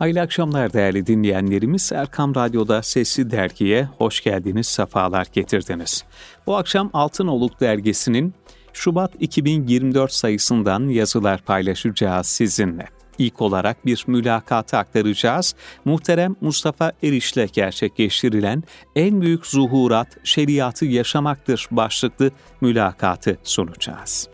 Hayırlı akşamlar değerli dinleyenlerimiz. Erkam Radyo'da Sesli Dergi'ye hoş geldiniz, sefalar getirdiniz. Bu akşam Altınoluk Dergisi'nin Şubat 2024 sayısından yazılar paylaşacağız sizinle. İlk olarak bir mülakatı aktaracağız. Muhterem Mustafa Eriş'le gerçekleştirilen en büyük zuhurat şeriatı yaşamaktır başlıklı mülakatı sunacağız.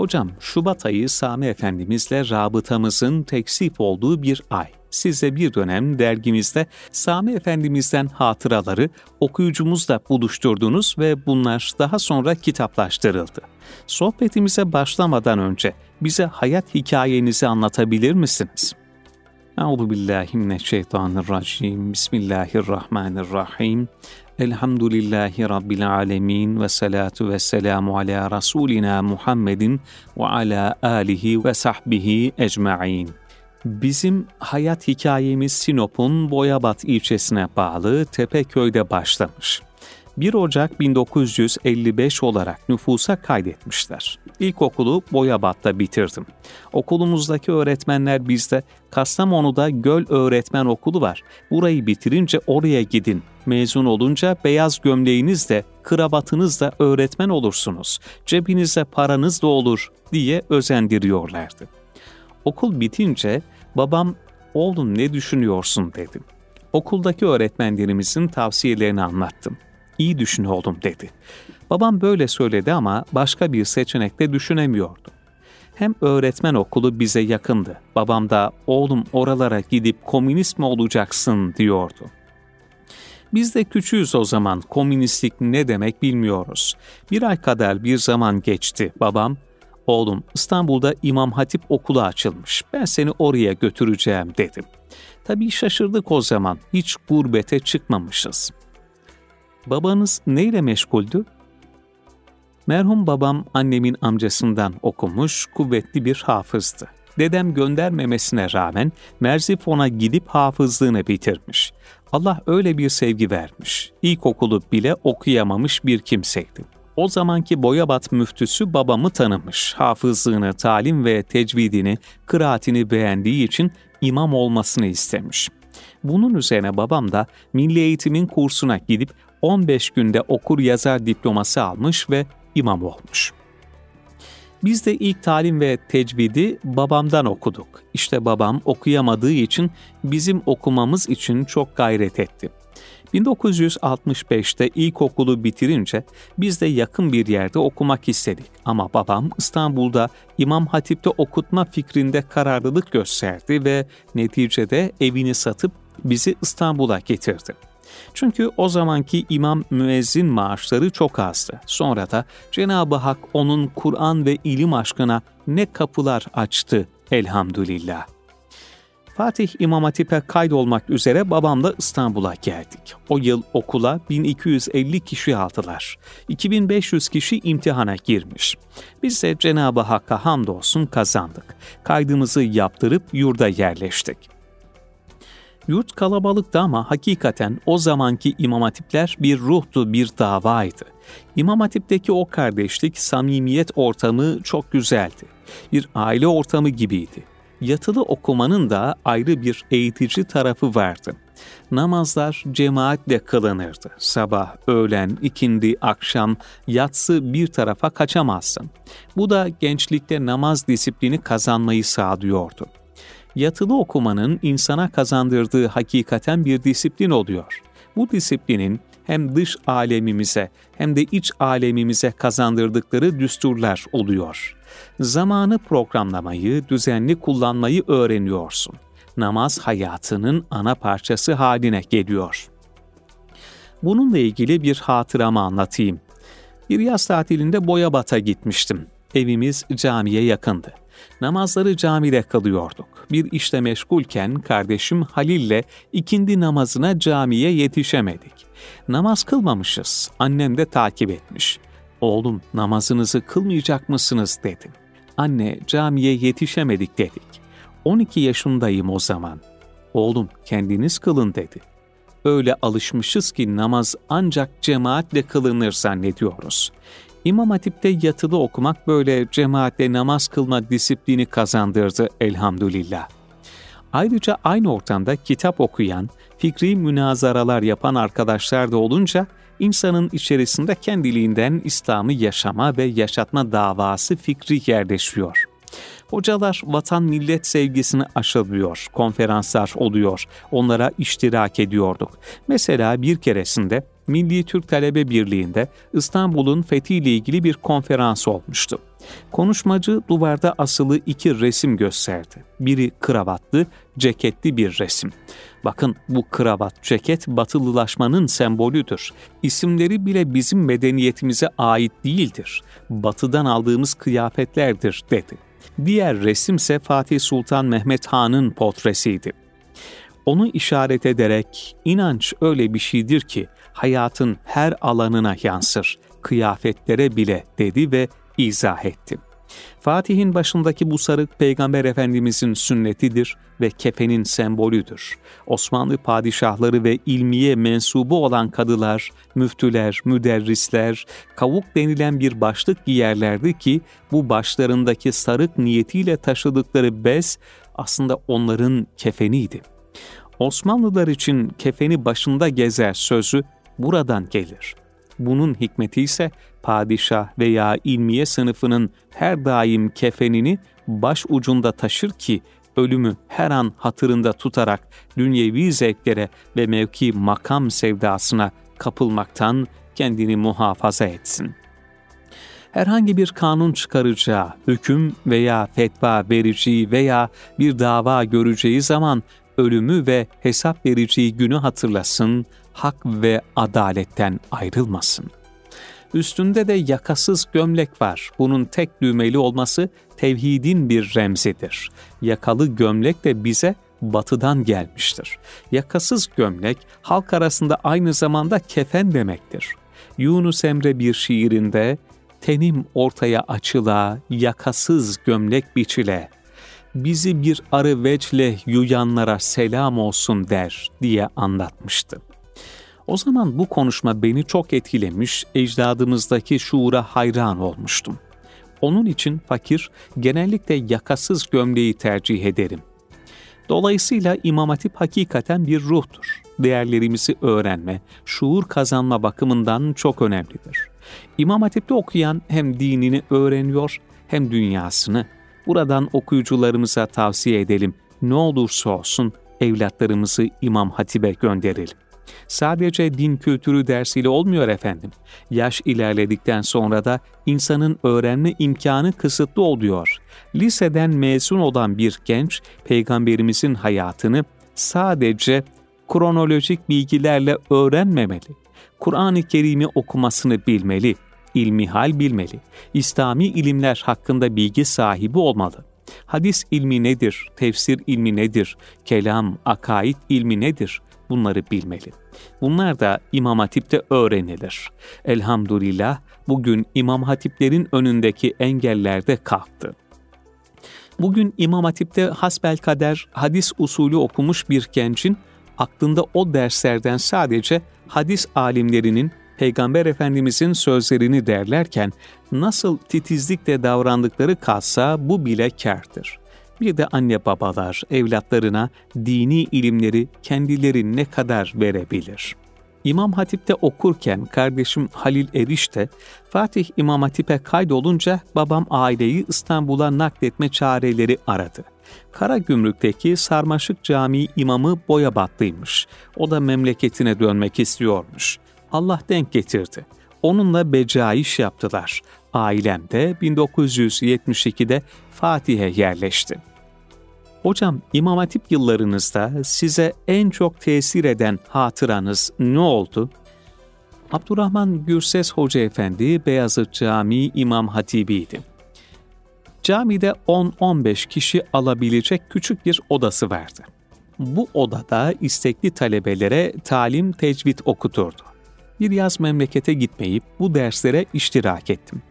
Hocam, Şubat ayı Sami Efendimizle rabıtamızın teksif olduğu bir ay. Siz de bir dönem dergimizde Sami Efendimiz'den hatıraları okuyucumuzla buluşturdunuz ve bunlar daha sonra kitaplaştırıldı. Sohbetimize başlamadan önce bize hayat hikayenizi anlatabilir misiniz? Euzu billahi mineşşeytanirracim. Bismillahirrahmanirrahim. Elhamdülillahi Rabbil alemin ve salatu ve selamu ala Resulina Muhammedin ve ala alihi ve sahbihi ecma'in. Bizim hayat hikayemiz Sinop'un Boyabat ilçesine bağlı Tepeköy'de başlamış. 1 Ocak 1955 olarak nüfusa kaydetmişler. İlkokulu Boyabat'ta bitirdim. Okulumuzdaki öğretmenler bizde Kastamonu'da Göl Öğretmen Okulu var. Burayı bitirince oraya gidin. Mezun olunca beyaz gömleğinizle, kravatınızla öğretmen olursunuz. Cebinizde paranız da olur diye özendiriyorlardı. Okul bitince babam oğlum ne düşünüyorsun dedim. Okuldaki öğretmenlerimizin tavsiyelerini anlattım. İyi düşün oğlum dedi. Babam böyle söyledi ama başka bir seçenekte düşünemiyordu. Hem öğretmen okulu bize yakındı. Babam da oğlum oralara gidip komünist mi olacaksın diyordu. Biz de küçüğüz o zaman komünistlik ne demek bilmiyoruz. Bir ay kadar bir zaman geçti. Babam Oğlum İstanbul'da İmam Hatip okulu açılmış. Ben seni oraya götüreceğim dedim. Tabii şaşırdık o zaman. Hiç gurbete çıkmamışız. Babanız neyle meşguldü? Merhum babam annemin amcasından okumuş, kuvvetli bir hafızdı. Dedem göndermemesine rağmen Merzifon'a gidip hafızlığını bitirmiş. Allah öyle bir sevgi vermiş. İlkokulu bile okuyamamış bir kimseydi. O zamanki Boyabat müftüsü babamı tanımış. Hafızlığını, talim ve tecvidini, kıraatini beğendiği için imam olmasını istemiş. Bunun üzerine babam da milli eğitimin kursuna gidip 15 günde okur yazar diploması almış ve imam olmuş. Biz de ilk talim ve tecvidi babamdan okuduk. İşte babam okuyamadığı için bizim okumamız için çok gayret etti. 1965'te ilkokulu bitirince biz de yakın bir yerde okumak istedik. Ama babam İstanbul'da İmam Hatip'te okutma fikrinde kararlılık gösterdi ve neticede evini satıp bizi İstanbul'a getirdi. Çünkü o zamanki imam müezzin maaşları çok azdı. Sonra da Cenab-ı Hak onun Kur'an ve ilim aşkına ne kapılar açtı elhamdülillah. Fatih İmam Hatip'e kaydolmak üzere babamla İstanbul'a geldik. O yıl okula 1250 kişi aldılar. 2500 kişi imtihana girmiş. Biz de Cenab-ı Hakk'a hamdolsun kazandık. Kaydımızı yaptırıp yurda yerleştik. Yurt kalabalıktı ama hakikaten o zamanki İmam Hatipler bir ruhtu, bir davaydı. İmam Hatip'teki o kardeşlik, samimiyet ortamı çok güzeldi. Bir aile ortamı gibiydi yatılı okumanın da ayrı bir eğitici tarafı vardı. Namazlar cemaatle kılınırdı. Sabah, öğlen, ikindi, akşam, yatsı bir tarafa kaçamazsın. Bu da gençlikte namaz disiplini kazanmayı sağlıyordu. Yatılı okumanın insana kazandırdığı hakikaten bir disiplin oluyor. Bu disiplinin hem dış alemimize hem de iç alemimize kazandırdıkları düsturlar oluyor. Zamanı programlamayı, düzenli kullanmayı öğreniyorsun. Namaz hayatının ana parçası haline geliyor. Bununla ilgili bir hatıramı anlatayım. Bir yaz tatilinde Boyabat'a gitmiştim. Evimiz camiye yakındı. Namazları camide kılıyorduk. Bir işle meşgulken kardeşim Halil'le ikindi namazına camiye yetişemedik. Namaz kılmamışız. Annem de takip etmiş. Oğlum namazınızı kılmayacak mısınız dedim. Anne camiye yetişemedik dedik. 12 yaşındayım o zaman. Oğlum kendiniz kılın dedi. öyle alışmışız ki namaz ancak cemaatle kılınır zannediyoruz. İmam Hatip'te yatılı okumak böyle cemaatle namaz kılma disiplini kazandırdı elhamdülillah. Ayrıca aynı ortamda kitap okuyan, fikri münazaralar yapan arkadaşlar da olunca insanın içerisinde kendiliğinden İslam'ı yaşama ve yaşatma davası fikri yerleşiyor. Hocalar vatan millet sevgisini aşılıyor, konferanslar oluyor, onlara iştirak ediyorduk. Mesela bir keresinde Milli Türk Talebe Birliği'nde İstanbul'un fethiyle ilgili bir konferans olmuştu. Konuşmacı duvarda asılı iki resim gösterdi. Biri kravatlı, ceketli bir resim. Bakın bu kravat, ceket batılılaşmanın sembolüdür. İsimleri bile bizim medeniyetimize ait değildir. Batıdan aldığımız kıyafetlerdir dedi. Diğer resimse Fatih Sultan Mehmet Han'ın portresiydi. Onu işaret ederek inanç öyle bir şeydir ki hayatın her alanına yansır, kıyafetlere bile dedi ve izah etti. Fatih'in başındaki bu sarık Peygamber Efendimizin sünnetidir ve kefenin sembolüdür. Osmanlı padişahları ve ilmiye mensubu olan kadılar, müftüler, müderrisler, kavuk denilen bir başlık giyerlerdi ki bu başlarındaki sarık niyetiyle taşıdıkları bez aslında onların kefeniydi. Osmanlılar için kefeni başında gezer sözü buradan gelir. Bunun hikmeti ise padişah veya ilmiye sınıfının her daim kefenini baş ucunda taşır ki ölümü her an hatırında tutarak dünyevi zevklere ve mevki makam sevdasına kapılmaktan kendini muhafaza etsin. Herhangi bir kanun çıkaracağı, hüküm veya fetva vereceği veya bir dava göreceği zaman ölümü ve hesap vereceği günü hatırlasın, hak ve adaletten ayrılmasın. Üstünde de yakasız gömlek var. Bunun tek düğmeli olması tevhidin bir remzidir. Yakalı gömlek de bize batıdan gelmiştir. Yakasız gömlek halk arasında aynı zamanda kefen demektir. Yunus Emre bir şiirinde tenim ortaya açıla, yakasız gömlek biçile, bizi bir arı vecle yuyanlara selam olsun der diye anlatmıştı. O zaman bu konuşma beni çok etkilemiş, ecdadımızdaki şuura hayran olmuştum. Onun için fakir genellikle yakasız gömleği tercih ederim. Dolayısıyla İmam Hatip hakikaten bir ruhtur. Değerlerimizi öğrenme, şuur kazanma bakımından çok önemlidir. İmam Hatip'te okuyan hem dinini öğreniyor hem dünyasını. Buradan okuyucularımıza tavsiye edelim. Ne olursa olsun evlatlarımızı İmam Hatip'e gönderelim. Sadece din kültürü dersiyle olmuyor efendim. Yaş ilerledikten sonra da insanın öğrenme imkanı kısıtlı oluyor. Liseden mezun olan bir genç, peygamberimizin hayatını sadece kronolojik bilgilerle öğrenmemeli. Kur'an-ı Kerim'i okumasını bilmeli, ilmihal bilmeli, İslami ilimler hakkında bilgi sahibi olmalı. Hadis ilmi nedir, tefsir ilmi nedir, kelam, akaid ilmi nedir? Bunları bilmeli. Bunlar da İmam Hatip'te öğrenilir. Elhamdülillah bugün İmam Hatiplerin önündeki engeller de kalktı. Bugün İmam Hatip'te hasbel kader hadis usulü okumuş bir gencin aklında o derslerden sadece hadis alimlerinin Peygamber Efendimizin sözlerini derlerken nasıl titizlikle davrandıkları kalsa bu bile kârdır. Bir de anne babalar evlatlarına dini ilimleri kendileri ne kadar verebilir? İmam Hatip'te okurken kardeşim Halil Eriş de Fatih İmam Hatip'e kaydolunca babam aileyi İstanbul'a nakletme çareleri aradı. Karagümrük'teki Sarmaşık Camii imamı boya battıymış. O da memleketine dönmek istiyormuş. Allah denk getirdi. Onunla becaiş yaptılar. Ailem de 1972'de Fatih'e yerleşti. Hocam İmam Hatip yıllarınızda size en çok tesir eden hatıranız ne oldu? Abdurrahman Gürses Hoca Efendi Beyazıt Camii İmam Hatibi'ydi. Camide 10-15 kişi alabilecek küçük bir odası vardı. Bu odada istekli talebelere talim tecvid okuturdu. Bir yaz memlekete gitmeyip bu derslere iştirak ettim.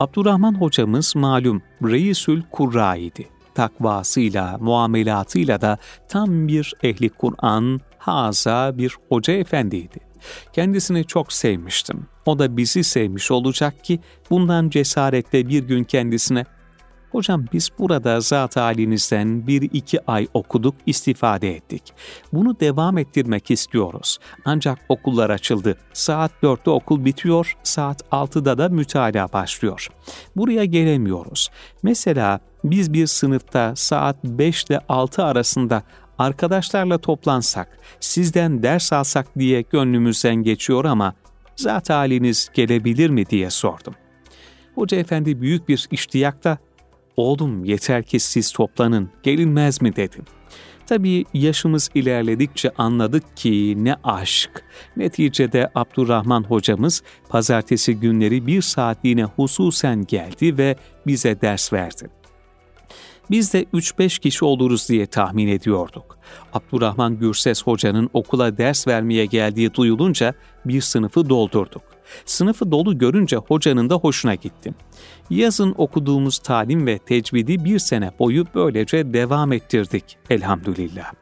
Abdurrahman hocamız malum Reisül Kurra idi takvasıyla, muamelatıyla da tam bir ehli Kur'an, Haza bir hoca efendiydi. Kendisini çok sevmiştim. O da bizi sevmiş olacak ki bundan cesaretle bir gün kendisine Hocam biz burada zat halinizden bir iki ay okuduk, istifade ettik. Bunu devam ettirmek istiyoruz. Ancak okullar açıldı. Saat dörtte okul bitiyor, saat altıda da mütalaa başlıyor. Buraya gelemiyoruz. Mesela biz bir sınıfta saat 5 ile 6 arasında arkadaşlarla toplansak, sizden ders alsak diye gönlümüzden geçiyor ama zat haliniz gelebilir mi diye sordum. Hoca efendi büyük bir iştiyakla oğlum yeter ki siz toplanın, gelinmez mi dedim. Tabii yaşımız ilerledikçe anladık ki ne aşk. Neticede Abdurrahman hocamız pazartesi günleri bir saatliğine hususen geldi ve bize ders verdi. Biz de 3-5 kişi oluruz diye tahmin ediyorduk. Abdurrahman Gürses hocanın okula ders vermeye geldiği duyulunca bir sınıfı doldurduk. Sınıfı dolu görünce hocanın da hoşuna gitti. Yazın okuduğumuz talim ve tecvidi bir sene boyu böylece devam ettirdik elhamdülillah.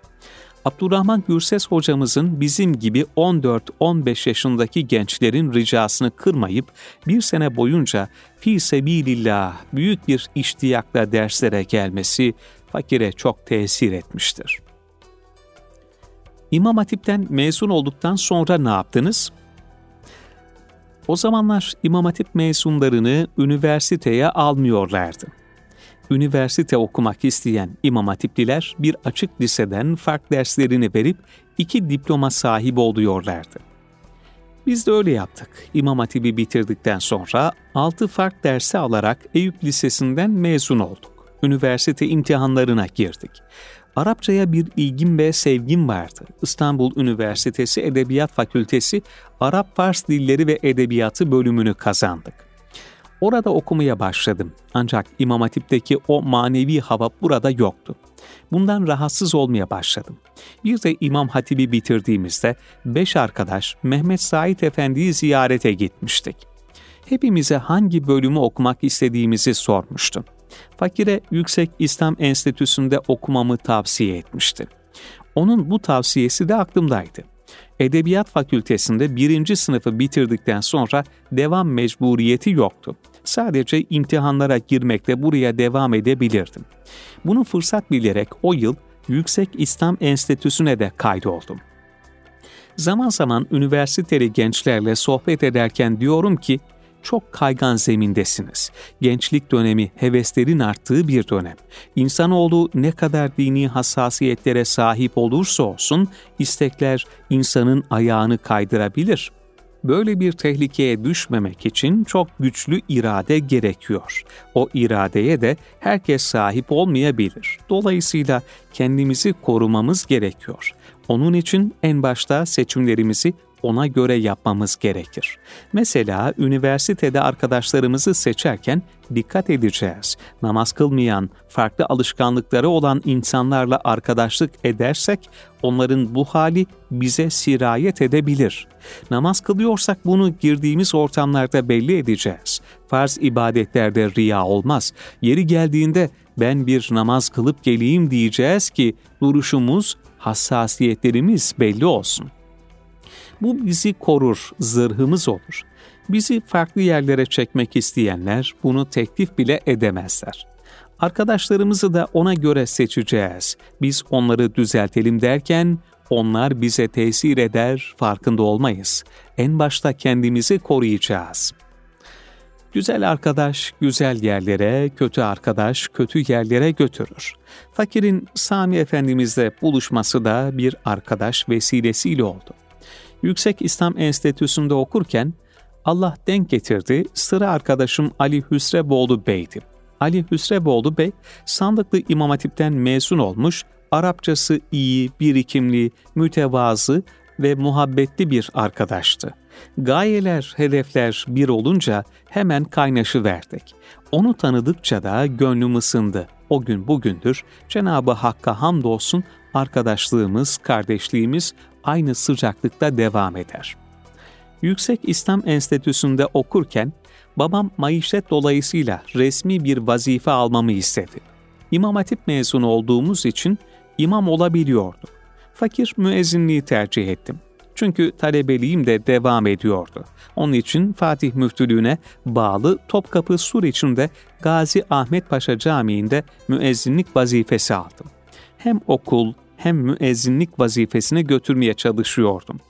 Abdurrahman Gürses hocamızın bizim gibi 14-15 yaşındaki gençlerin ricasını kırmayıp bir sene boyunca fi sebilillah büyük bir iştiyakla derslere gelmesi fakire çok tesir etmiştir. İmam Hatip'ten mezun olduktan sonra ne yaptınız? O zamanlar İmam Hatip mezunlarını üniversiteye almıyorlardı. Üniversite okumak isteyen İmam Hatipliler bir açık liseden fark derslerini verip iki diploma sahibi oluyorlardı. Biz de öyle yaptık. İmam Hatip'i bitirdikten sonra 6 fark dersi alarak Eyüp Lisesi'nden mezun olduk. Üniversite imtihanlarına girdik. Arapçaya bir ilgim ve sevgim vardı. İstanbul Üniversitesi Edebiyat Fakültesi Arap Fars Dilleri ve Edebiyatı bölümünü kazandık. Orada okumaya başladım. Ancak İmam Hatip'teki o manevi hava burada yoktu. Bundan rahatsız olmaya başladım. Bir de İmam Hatip'i bitirdiğimizde beş arkadaş Mehmet Said Efendi'yi ziyarete gitmiştik. Hepimize hangi bölümü okumak istediğimizi sormuştum fakire Yüksek İslam Enstitüsü'nde okumamı tavsiye etmişti. Onun bu tavsiyesi de aklımdaydı. Edebiyat Fakültesinde birinci sınıfı bitirdikten sonra devam mecburiyeti yoktu. Sadece imtihanlara girmekle buraya devam edebilirdim. Bunu fırsat bilerek o yıl Yüksek İslam Enstitüsü'ne de kaydoldum. Zaman zaman üniversiteli gençlerle sohbet ederken diyorum ki, çok kaygan zemindesiniz. Gençlik dönemi heveslerin arttığı bir dönem. İnsanoğlu ne kadar dini hassasiyetlere sahip olursa olsun istekler insanın ayağını kaydırabilir. Böyle bir tehlikeye düşmemek için çok güçlü irade gerekiyor. O iradeye de herkes sahip olmayabilir. Dolayısıyla kendimizi korumamız gerekiyor. Onun için en başta seçimlerimizi ona göre yapmamız gerekir. Mesela üniversitede arkadaşlarımızı seçerken dikkat edeceğiz. Namaz kılmayan, farklı alışkanlıkları olan insanlarla arkadaşlık edersek onların bu hali bize sirayet edebilir. Namaz kılıyorsak bunu girdiğimiz ortamlarda belli edeceğiz. Farz ibadetlerde riya olmaz. Yeri geldiğinde ben bir namaz kılıp geleyim diyeceğiz ki duruşumuz, hassasiyetlerimiz belli olsun.'' Bu bizi korur, zırhımız olur. Bizi farklı yerlere çekmek isteyenler bunu teklif bile edemezler. Arkadaşlarımızı da ona göre seçeceğiz. Biz onları düzeltelim derken onlar bize tesir eder, farkında olmayız. En başta kendimizi koruyacağız. Güzel arkadaş güzel yerlere, kötü arkadaş kötü yerlere götürür. Fakirin Sami Efendimizle buluşması da bir arkadaş vesilesiyle oldu. Yüksek İslam Enstitüsü'nde okurken Allah denk getirdi sıra arkadaşım Ali Hüsrevoğlu Bey'di. Ali Hüsrevoğlu Bey sandıklı İmam Hatip'ten mezun olmuş, Arapçası iyi, birikimli, mütevazı ve muhabbetli bir arkadaştı. Gayeler, hedefler bir olunca hemen kaynaşı verdik. Onu tanıdıkça da gönlüm ısındı. O gün bugündür Cenabı Hakk'a hamdolsun arkadaşlığımız, kardeşliğimiz aynı sıcaklıkta devam eder. Yüksek İslam Enstitüsü'nde okurken babam maişet dolayısıyla resmi bir vazife almamı istedi. İmam Hatip mezunu olduğumuz için imam olabiliyordu. Fakir müezzinliği tercih ettim. Çünkü talebeliğim de devam ediyordu. Onun için Fatih Müftülüğü'ne bağlı Topkapı Sur içinde Gazi Ahmet Paşa Camii'nde müezzinlik vazifesi aldım. Hem okul hem müezzinlik vazifesine götürmeye çalışıyordum.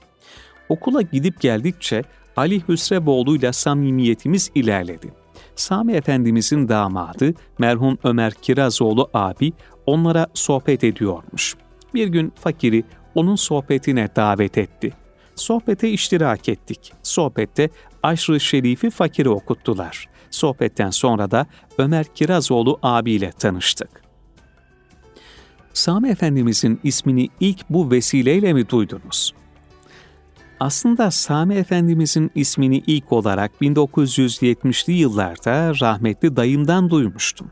Okula gidip geldikçe Ali Hüsrevoğlu ile samimiyetimiz ilerledi. Sami Efendimizin damadı merhum Ömer Kirazoğlu abi onlara sohbet ediyormuş. Bir gün fakiri onun sohbetine davet etti. Sohbete iştirak ettik. Sohbette Aşrı Şerif'i fakiri okuttular. Sohbetten sonra da Ömer Kirazoğlu abiyle tanıştık. Sami Efendimizin ismini ilk bu vesileyle mi duydunuz? Aslında Sami Efendimizin ismini ilk olarak 1970'li yıllarda rahmetli dayımdan duymuştum.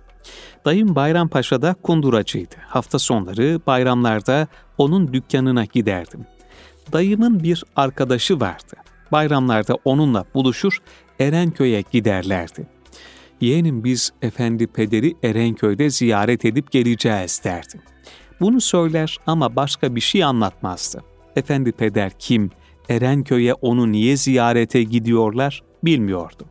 Dayım Bayrampaşa'da kunduracıydı. Hafta sonları bayramlarda onun dükkanına giderdim. Dayımın bir arkadaşı vardı. Bayramlarda onunla buluşur Erenköy'e giderlerdi. Yeğenim biz efendi pederi Erenköy'de ziyaret edip geleceğiz derdi. Bunu söyler ama başka bir şey anlatmazdı. Efendi peder kim, Erenköy'e onu niye ziyarete gidiyorlar bilmiyordum.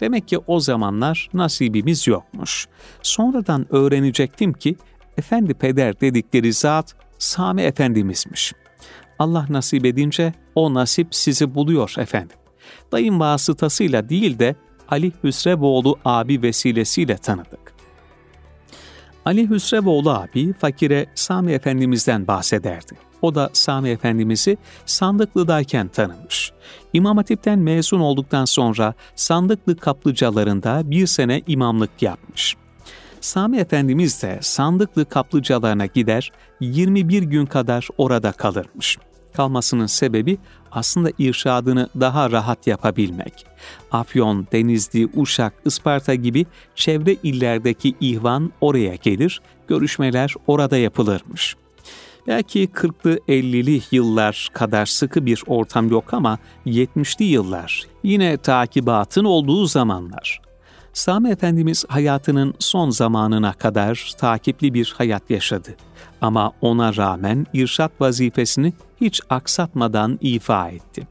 Demek ki o zamanlar nasibimiz yokmuş. Sonradan öğrenecektim ki Efendi Peder dedikleri zat Sami Efendimizmiş. Allah nasip edince o nasip sizi buluyor efendim. Dayım vasıtasıyla değil de Ali Hüsrevoğlu abi vesilesiyle tanıdık. Ali Hüsrevoğlu abi fakire Sami Efendimiz'den bahsederdi. O da Sami Efendimiz'i Sandıklı'dayken tanımış. İmam Hatip'ten mezun olduktan sonra Sandıklı kaplıcalarında bir sene imamlık yapmış. Sami Efendimiz de Sandıklı kaplıcalarına gider, 21 gün kadar orada kalırmış. Kalmasının sebebi aslında irşadını daha rahat yapabilmek. Afyon, Denizli, Uşak, Isparta gibi çevre illerdeki ihvan oraya gelir, görüşmeler orada yapılırmış. Belki 40'lı 50'li yıllar kadar sıkı bir ortam yok ama 70'li yıllar yine takibatın olduğu zamanlar. Sami Efendimiz hayatının son zamanına kadar takipli bir hayat yaşadı. Ama ona rağmen irşat vazifesini hiç aksatmadan ifa etti.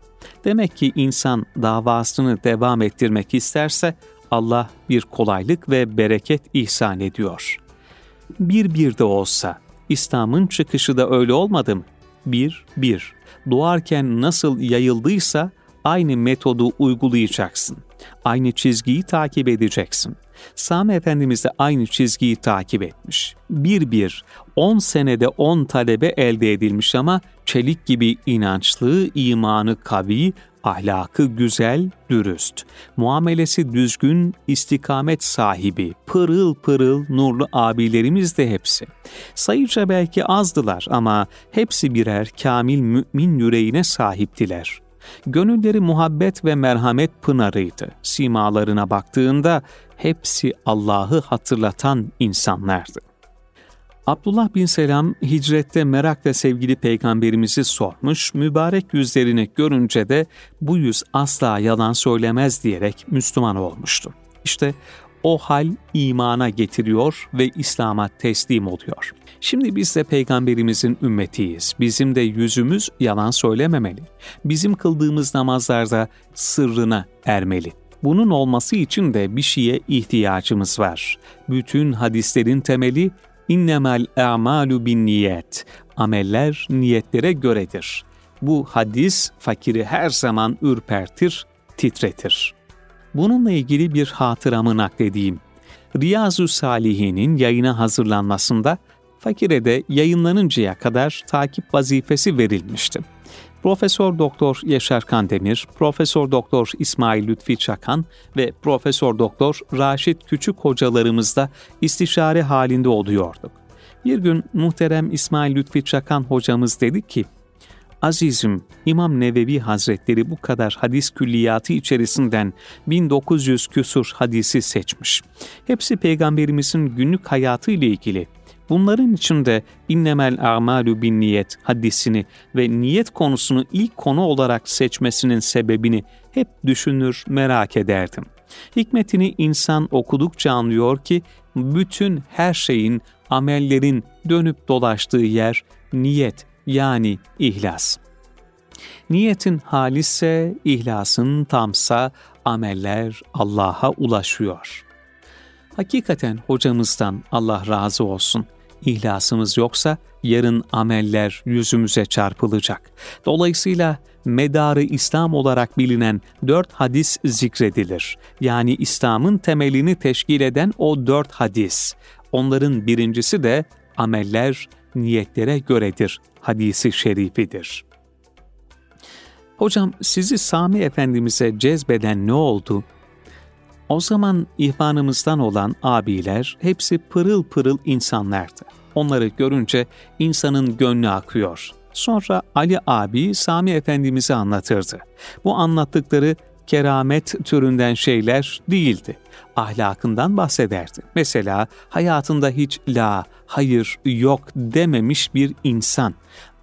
Demek ki insan davasını devam ettirmek isterse Allah bir kolaylık ve bereket ihsan ediyor. Bir bir de olsa İslam'ın çıkışı da öyle olmadı mı? Bir, bir. Doğarken nasıl yayıldıysa aynı metodu uygulayacaksın. Aynı çizgiyi takip edeceksin. Sami Efendimiz de aynı çizgiyi takip etmiş. Bir bir, on senede on talebe elde edilmiş ama çelik gibi inançlı, imanı kavi, ahlakı güzel, dürüst, muamelesi düzgün, istikamet sahibi, pırıl pırıl nurlu abilerimiz de hepsi. Sayıca belki azdılar ama hepsi birer kamil mümin yüreğine sahiptiler. Gönülleri muhabbet ve merhamet pınarıydı. Simalarına baktığında hepsi Allah'ı hatırlatan insanlardı. Abdullah bin Selam hicrette merakla sevgili peygamberimizi sormuş, mübarek yüzlerini görünce de bu yüz asla yalan söylemez diyerek Müslüman olmuştu. İşte o hal imana getiriyor ve İslam'a teslim oluyor. Şimdi biz de peygamberimizin ümmetiyiz. Bizim de yüzümüz yalan söylememeli. Bizim kıldığımız namazlarda sırrına ermeli. Bunun olması için de bir şeye ihtiyacımız var. Bütün hadislerin temeli innemel a'malu bin niyet. Ameller niyetlere göredir. Bu hadis fakiri her zaman ürpertir, titretir. Bununla ilgili bir hatıramı nakledeyim. Riyazu Salihin'in yayına hazırlanmasında fakire de yayınlanıncaya kadar takip vazifesi verilmişti. Profesör Doktor Yaşar Kandemir, Profesör Doktor İsmail Lütfi Çakan ve Profesör Doktor Raşit Küçük hocalarımızla istişare halinde oluyorduk. Bir gün muhterem İsmail Lütfi Çakan hocamız dedi ki, Azizim, İmam Nevevi Hazretleri bu kadar hadis külliyatı içerisinden 1900 küsur hadisi seçmiş. Hepsi Peygamberimizin günlük hayatı ile ilgili. Bunların içinde innemel a'malu bin niyet hadisini ve niyet konusunu ilk konu olarak seçmesinin sebebini hep düşünür, merak ederdim. Hikmetini insan okudukça anlıyor ki bütün her şeyin, amellerin dönüp dolaştığı yer niyet, yani ihlas. Niyetin halisse, ihlasın tamsa ameller Allah'a ulaşıyor. Hakikaten hocamızdan Allah razı olsun. İhlasımız yoksa yarın ameller yüzümüze çarpılacak. Dolayısıyla medarı İslam olarak bilinen dört hadis zikredilir. Yani İslam'ın temelini teşkil eden o dört hadis. Onların birincisi de ameller niyetlere göredir hadisi şerifidir. Hocam sizi Sami Efendimiz'e cezbeden ne oldu? O zaman ihvanımızdan olan abiler hepsi pırıl pırıl insanlardı. Onları görünce insanın gönlü akıyor. Sonra Ali abi Sami Efendimiz'i anlatırdı. Bu anlattıkları keramet türünden şeyler değildi. Ahlakından bahsederdi. Mesela hayatında hiç la, hayır, yok dememiş bir insan.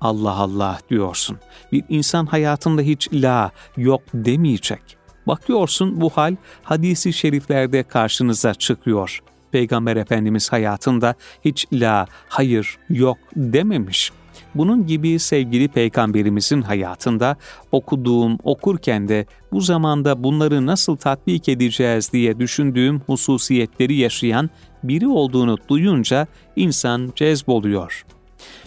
Allah Allah diyorsun. Bir insan hayatında hiç la, yok demeyecek. Bakıyorsun bu hal hadisi şeriflerde karşınıza çıkıyor. Peygamber Efendimiz hayatında hiç la, hayır, yok dememiş. Bunun gibi sevgili peygamberimizin hayatında okuduğum, okurken de bu zamanda bunları nasıl tatbik edeceğiz diye düşündüğüm hususiyetleri yaşayan biri olduğunu duyunca insan cezboluyor.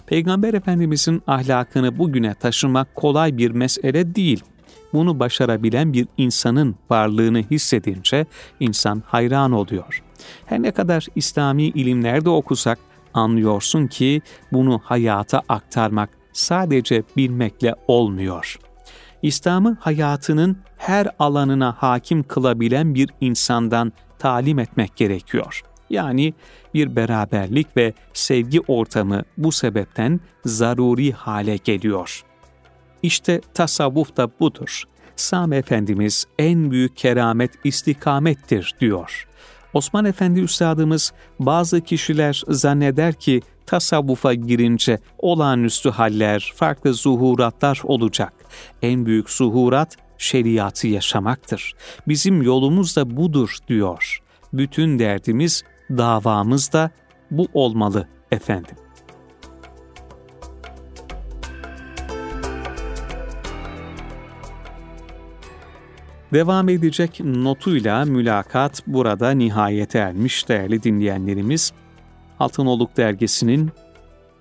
Peygamber Efendimizin ahlakını bugüne taşımak kolay bir mesele değil. Bunu başarabilen bir insanın varlığını hissedince insan hayran oluyor. Her ne kadar İslami ilimlerde okusak anlıyorsun ki bunu hayata aktarmak sadece bilmekle olmuyor. İslam'ı hayatının her alanına hakim kılabilen bir insandan talim etmek gerekiyor. Yani bir beraberlik ve sevgi ortamı bu sebepten zaruri hale geliyor. İşte tasavvuf da budur. Sami Efendimiz en büyük keramet istikamettir diyor. Osman Efendi Üstadımız bazı kişiler zanneder ki tasavvufa girince olağanüstü haller, farklı zuhuratlar olacak. En büyük zuhurat şeriatı yaşamaktır. Bizim yolumuz da budur diyor. Bütün derdimiz, davamız da bu olmalı efendim. Devam edecek notuyla mülakat burada nihayete ermiş değerli dinleyenlerimiz. Altınoluk dergisinin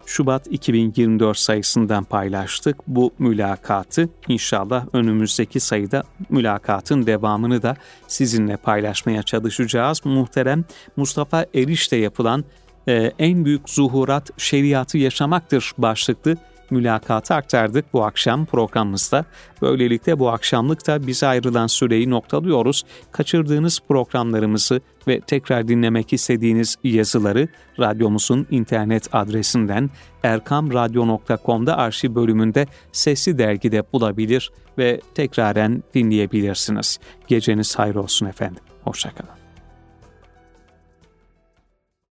Şubat 2024 sayısından paylaştık bu mülakatı. İnşallah önümüzdeki sayıda mülakatın devamını da sizinle paylaşmaya çalışacağız. Muhterem Mustafa Eriş'te yapılan e, en büyük zuhurat şeriatı yaşamaktır başlıklı mülakatı aktardık bu akşam programımızda. Böylelikle bu akşamlık da bize ayrılan süreyi noktalıyoruz. Kaçırdığınız programlarımızı ve tekrar dinlemek istediğiniz yazıları radyomuzun internet adresinden erkamradyo.com'da arşiv bölümünde sesli dergide bulabilir ve tekraren dinleyebilirsiniz. Geceniz hayır olsun efendim. Hoşçakalın.